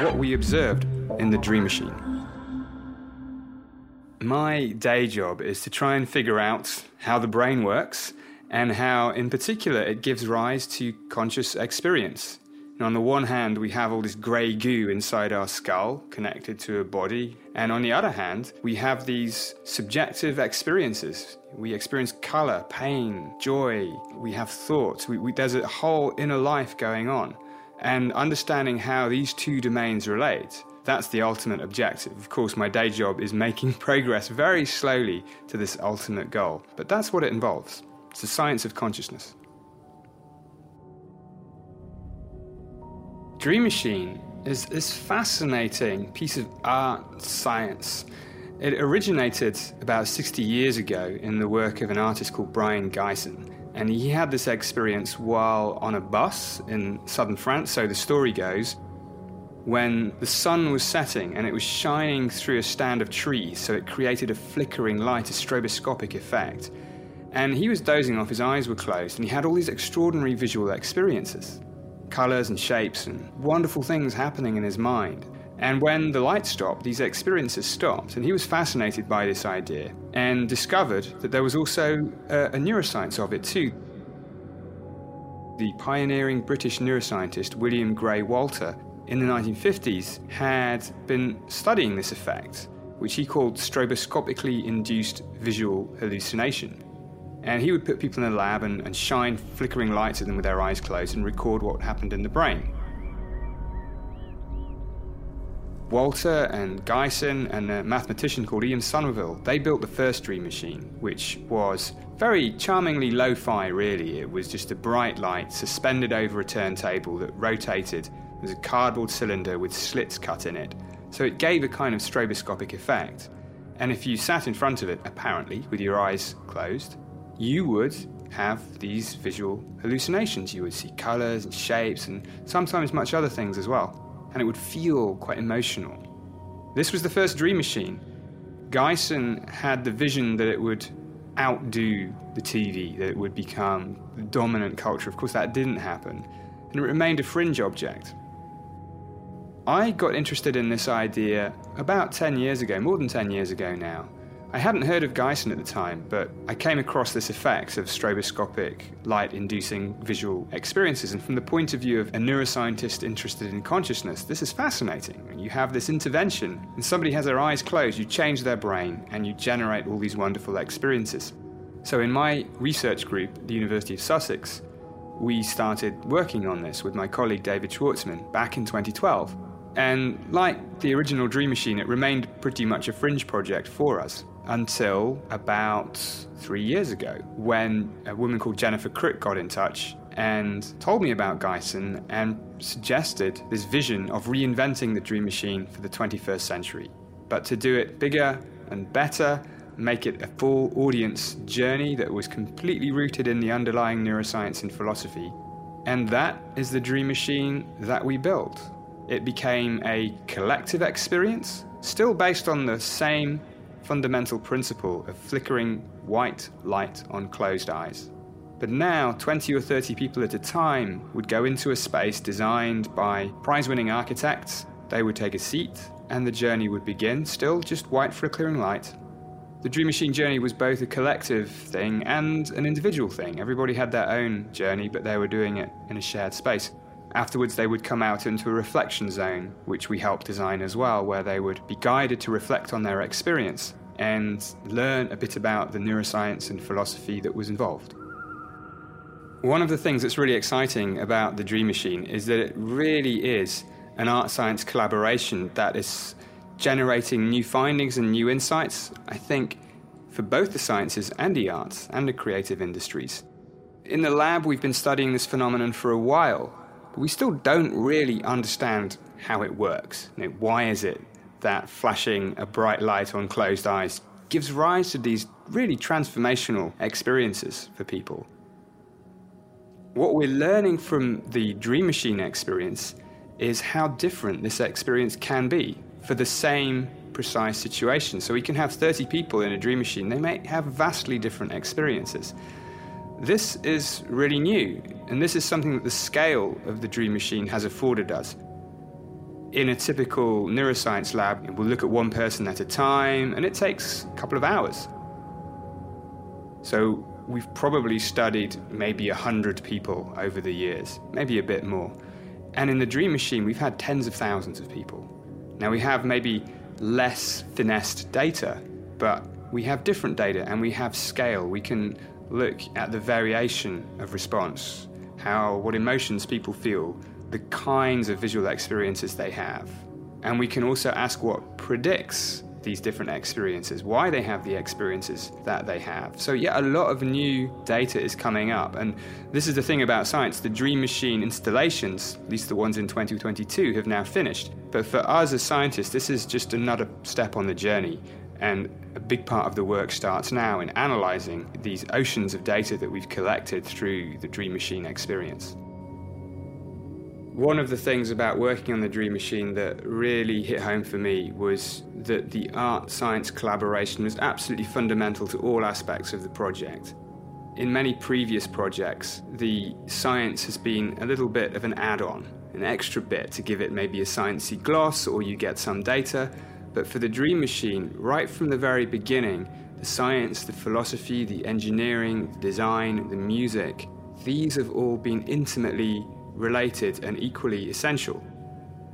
what we observed in the Dream Machine. My day job is to try and figure out how the brain works and how, in particular, it gives rise to conscious experience. And on the one hand, we have all this grey goo inside our skull connected to a body, and on the other hand, we have these subjective experiences. We experience colour, pain, joy, we have thoughts, we, we, there's a whole inner life going on. And understanding how these two domains relate that's the ultimate objective. Of course, my day job is making progress very slowly to this ultimate goal, but that's what it involves. It's the science of consciousness. Dream Machine is this fascinating piece of art science. It originated about 60 years ago in the work of an artist called Brion Gysin. And he had this experience while on a bus in southern France, so the story goes when the sun was setting and it was shining through a stand of trees, so it created a flickering light, a stroboscopic effect. And he was dozing off, his eyes were closed, and he had all these extraordinary visual experiences colors and shapes and wonderful things happening in his mind. And when the light stopped, these experiences stopped, and he was fascinated by this idea and discovered that there was also a, a neuroscience of it too. The pioneering British neuroscientist William Grey Walter in the 1950s had been studying this effect, which he called stroboscopically induced visual hallucination. And he would put people in a lab and, and shine flickering lights at them with their eyes closed and record what happened in the brain. Walter and Gysin and a mathematician called Ian Sommerville, they built the first Dream Machine, which was very charmingly lo-fi really. It was just a bright light suspended over a turntable that rotated it was a cardboard cylinder with slits cut in it, so it gave a kind of stroboscopic effect. And if you sat in front of it, apparently, with your eyes closed, you would have these visual hallucinations. You would see colors and shapes and sometimes much other things as well. And it would feel quite emotional. This was the first dream machine. Gysin had the vision that it would outdo the TV, that it would become the dominant culture. Of course, that didn't happen, and it remained a fringe object. I got interested in this idea about 10 years ago, more than 10 years ago now. I hadn't heard of Gysin at the time, but I came across this effect of stroboscopic light inducing visual experiences. And from the point of view of a neuroscientist interested in consciousness, this is fascinating. You have this intervention, and somebody has their eyes closed, you change their brain, and you generate all these wonderful experiences. So, in my research group the University of Sussex, we started working on this with my colleague David Schwartzman back in 2012. And like the original Dream Machine, it remained pretty much a fringe project for us until about three years ago when a woman called Jennifer Crook got in touch and told me about Gysin and suggested this vision of reinventing the Dream Machine for the 21st century, but to do it bigger and better, make it a full audience journey that was completely rooted in the underlying neuroscience and philosophy. And that is the Dream Machine that we built. It became a collective experience, still based on the same fundamental principle of flickering white light on closed eyes. But now, 20 or 30 people at a time would go into a space designed by prize winning architects. They would take a seat, and the journey would begin, still just white flickering light. The Dream Machine journey was both a collective thing and an individual thing. Everybody had their own journey, but they were doing it in a shared space. Afterwards, they would come out into a reflection zone, which we helped design as well, where they would be guided to reflect on their experience and learn a bit about the neuroscience and philosophy that was involved. One of the things that's really exciting about the Dream Machine is that it really is an art science collaboration that is generating new findings and new insights, I think, for both the sciences and the arts and the creative industries. In the lab, we've been studying this phenomenon for a while, we still don't really understand how it works. You know, why is it that flashing a bright light on closed eyes gives rise to these really transformational experiences for people? What we're learning from the Dream Machine experience is how different this experience can be for the same precise situation. So we can have 30 people in a Dream Machine, they may have vastly different experiences. This is really new, and this is something that the scale of the Dream Machine has afforded us. In a typical neuroscience lab, we'll look at one person at a time, and it takes a couple of hours. So we've probably studied maybe 100 people over the years, maybe a bit more. And in the Dream Machine, we've had tens of thousands of people. Now we have maybe less finessed data, but we have different data and we have scale. We can look at the variation of response, how what emotions people feel, the kinds of visual experiences they have. And we can also ask what predicts these different experiences, why they have the experiences that they have. So, yeah, a lot of new data is coming up. And this is the thing about science the Dream Machine installations, at least the ones in 2022, have now finished. But for us as scientists, this is just another step on the journey. And a big part of the work starts now in analysing these oceans of data that we've collected through the Dream Machine experience. One of the things about working on the Dream Machine that really hit home for me was that the art science collaboration was absolutely fundamental to all aspects of the project. In many previous projects, the science has been a little bit of an add on, an extra bit to give it maybe a sciencey gloss or you get some data. But for the Dream Machine, right from the very beginning, the science, the philosophy, the engineering, the design, the music, these have all been intimately related and equally essential.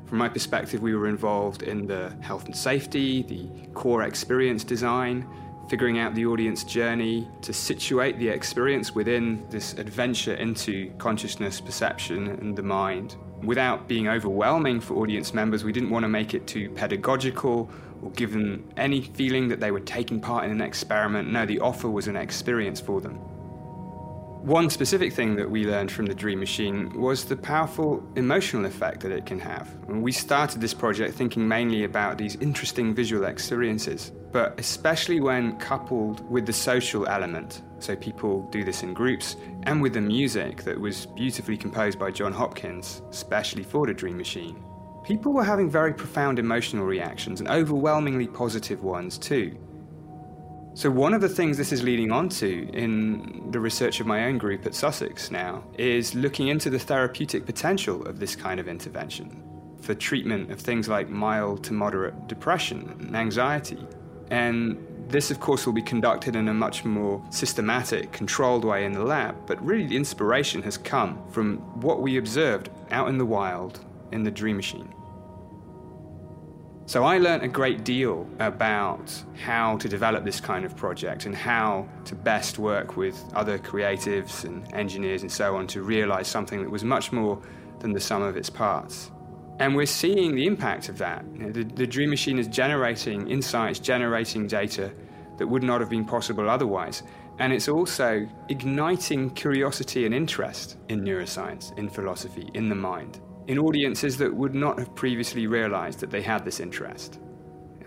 From my perspective, we were involved in the health and safety, the core experience design, figuring out the audience journey to situate the experience within this adventure into consciousness, perception, and the mind. Without being overwhelming for audience members, we didn't want to make it too pedagogical or give them any feeling that they were taking part in an experiment. No, the offer was an experience for them. One specific thing that we learned from the Dream Machine was the powerful emotional effect that it can have. We started this project thinking mainly about these interesting visual experiences, but especially when coupled with the social element. So people do this in groups, and with the music that was beautifully composed by Jon Hopkins, especially for the Dream Machine. People were having very profound emotional reactions and overwhelmingly positive ones too. So, one of the things this is leading on to in the research of my own group at Sussex now is looking into the therapeutic potential of this kind of intervention for treatment of things like mild to moderate depression and anxiety. And this, of course, will be conducted in a much more systematic, controlled way in the lab, but really the inspiration has come from what we observed out in the wild in the Dream Machine. So I learned a great deal about how to develop this kind of project and how to best work with other creatives and engineers and so on to realize something that was much more than the sum of its parts. And we're seeing the impact of that. You know, the, the Dream Machine is generating insights, generating data that would not have been possible otherwise. And it's also igniting curiosity and interest in neuroscience, in philosophy, in the mind in audiences that would not have previously realized that they had this interest.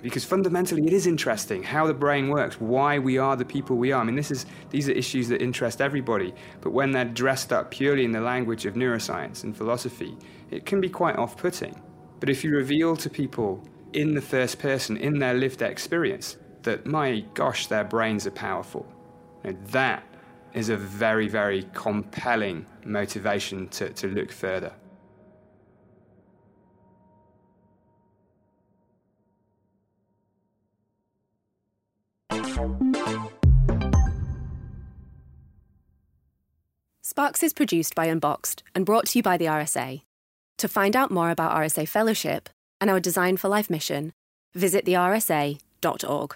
Because fundamentally, it is interesting how the brain works, why we are the people we are. I mean, this is, these are issues that interest everybody, but when they're dressed up purely in the language of neuroscience and philosophy, it can be quite off putting. But if you reveal to people in the first person, in their lived experience, that my gosh, their brains are powerful, that is a very, very compelling motivation to, to look further. Sparks is produced by Unboxed and brought to you by the RSA. To find out more about RSA Fellowship and our Design for Life mission, visit thersa.org.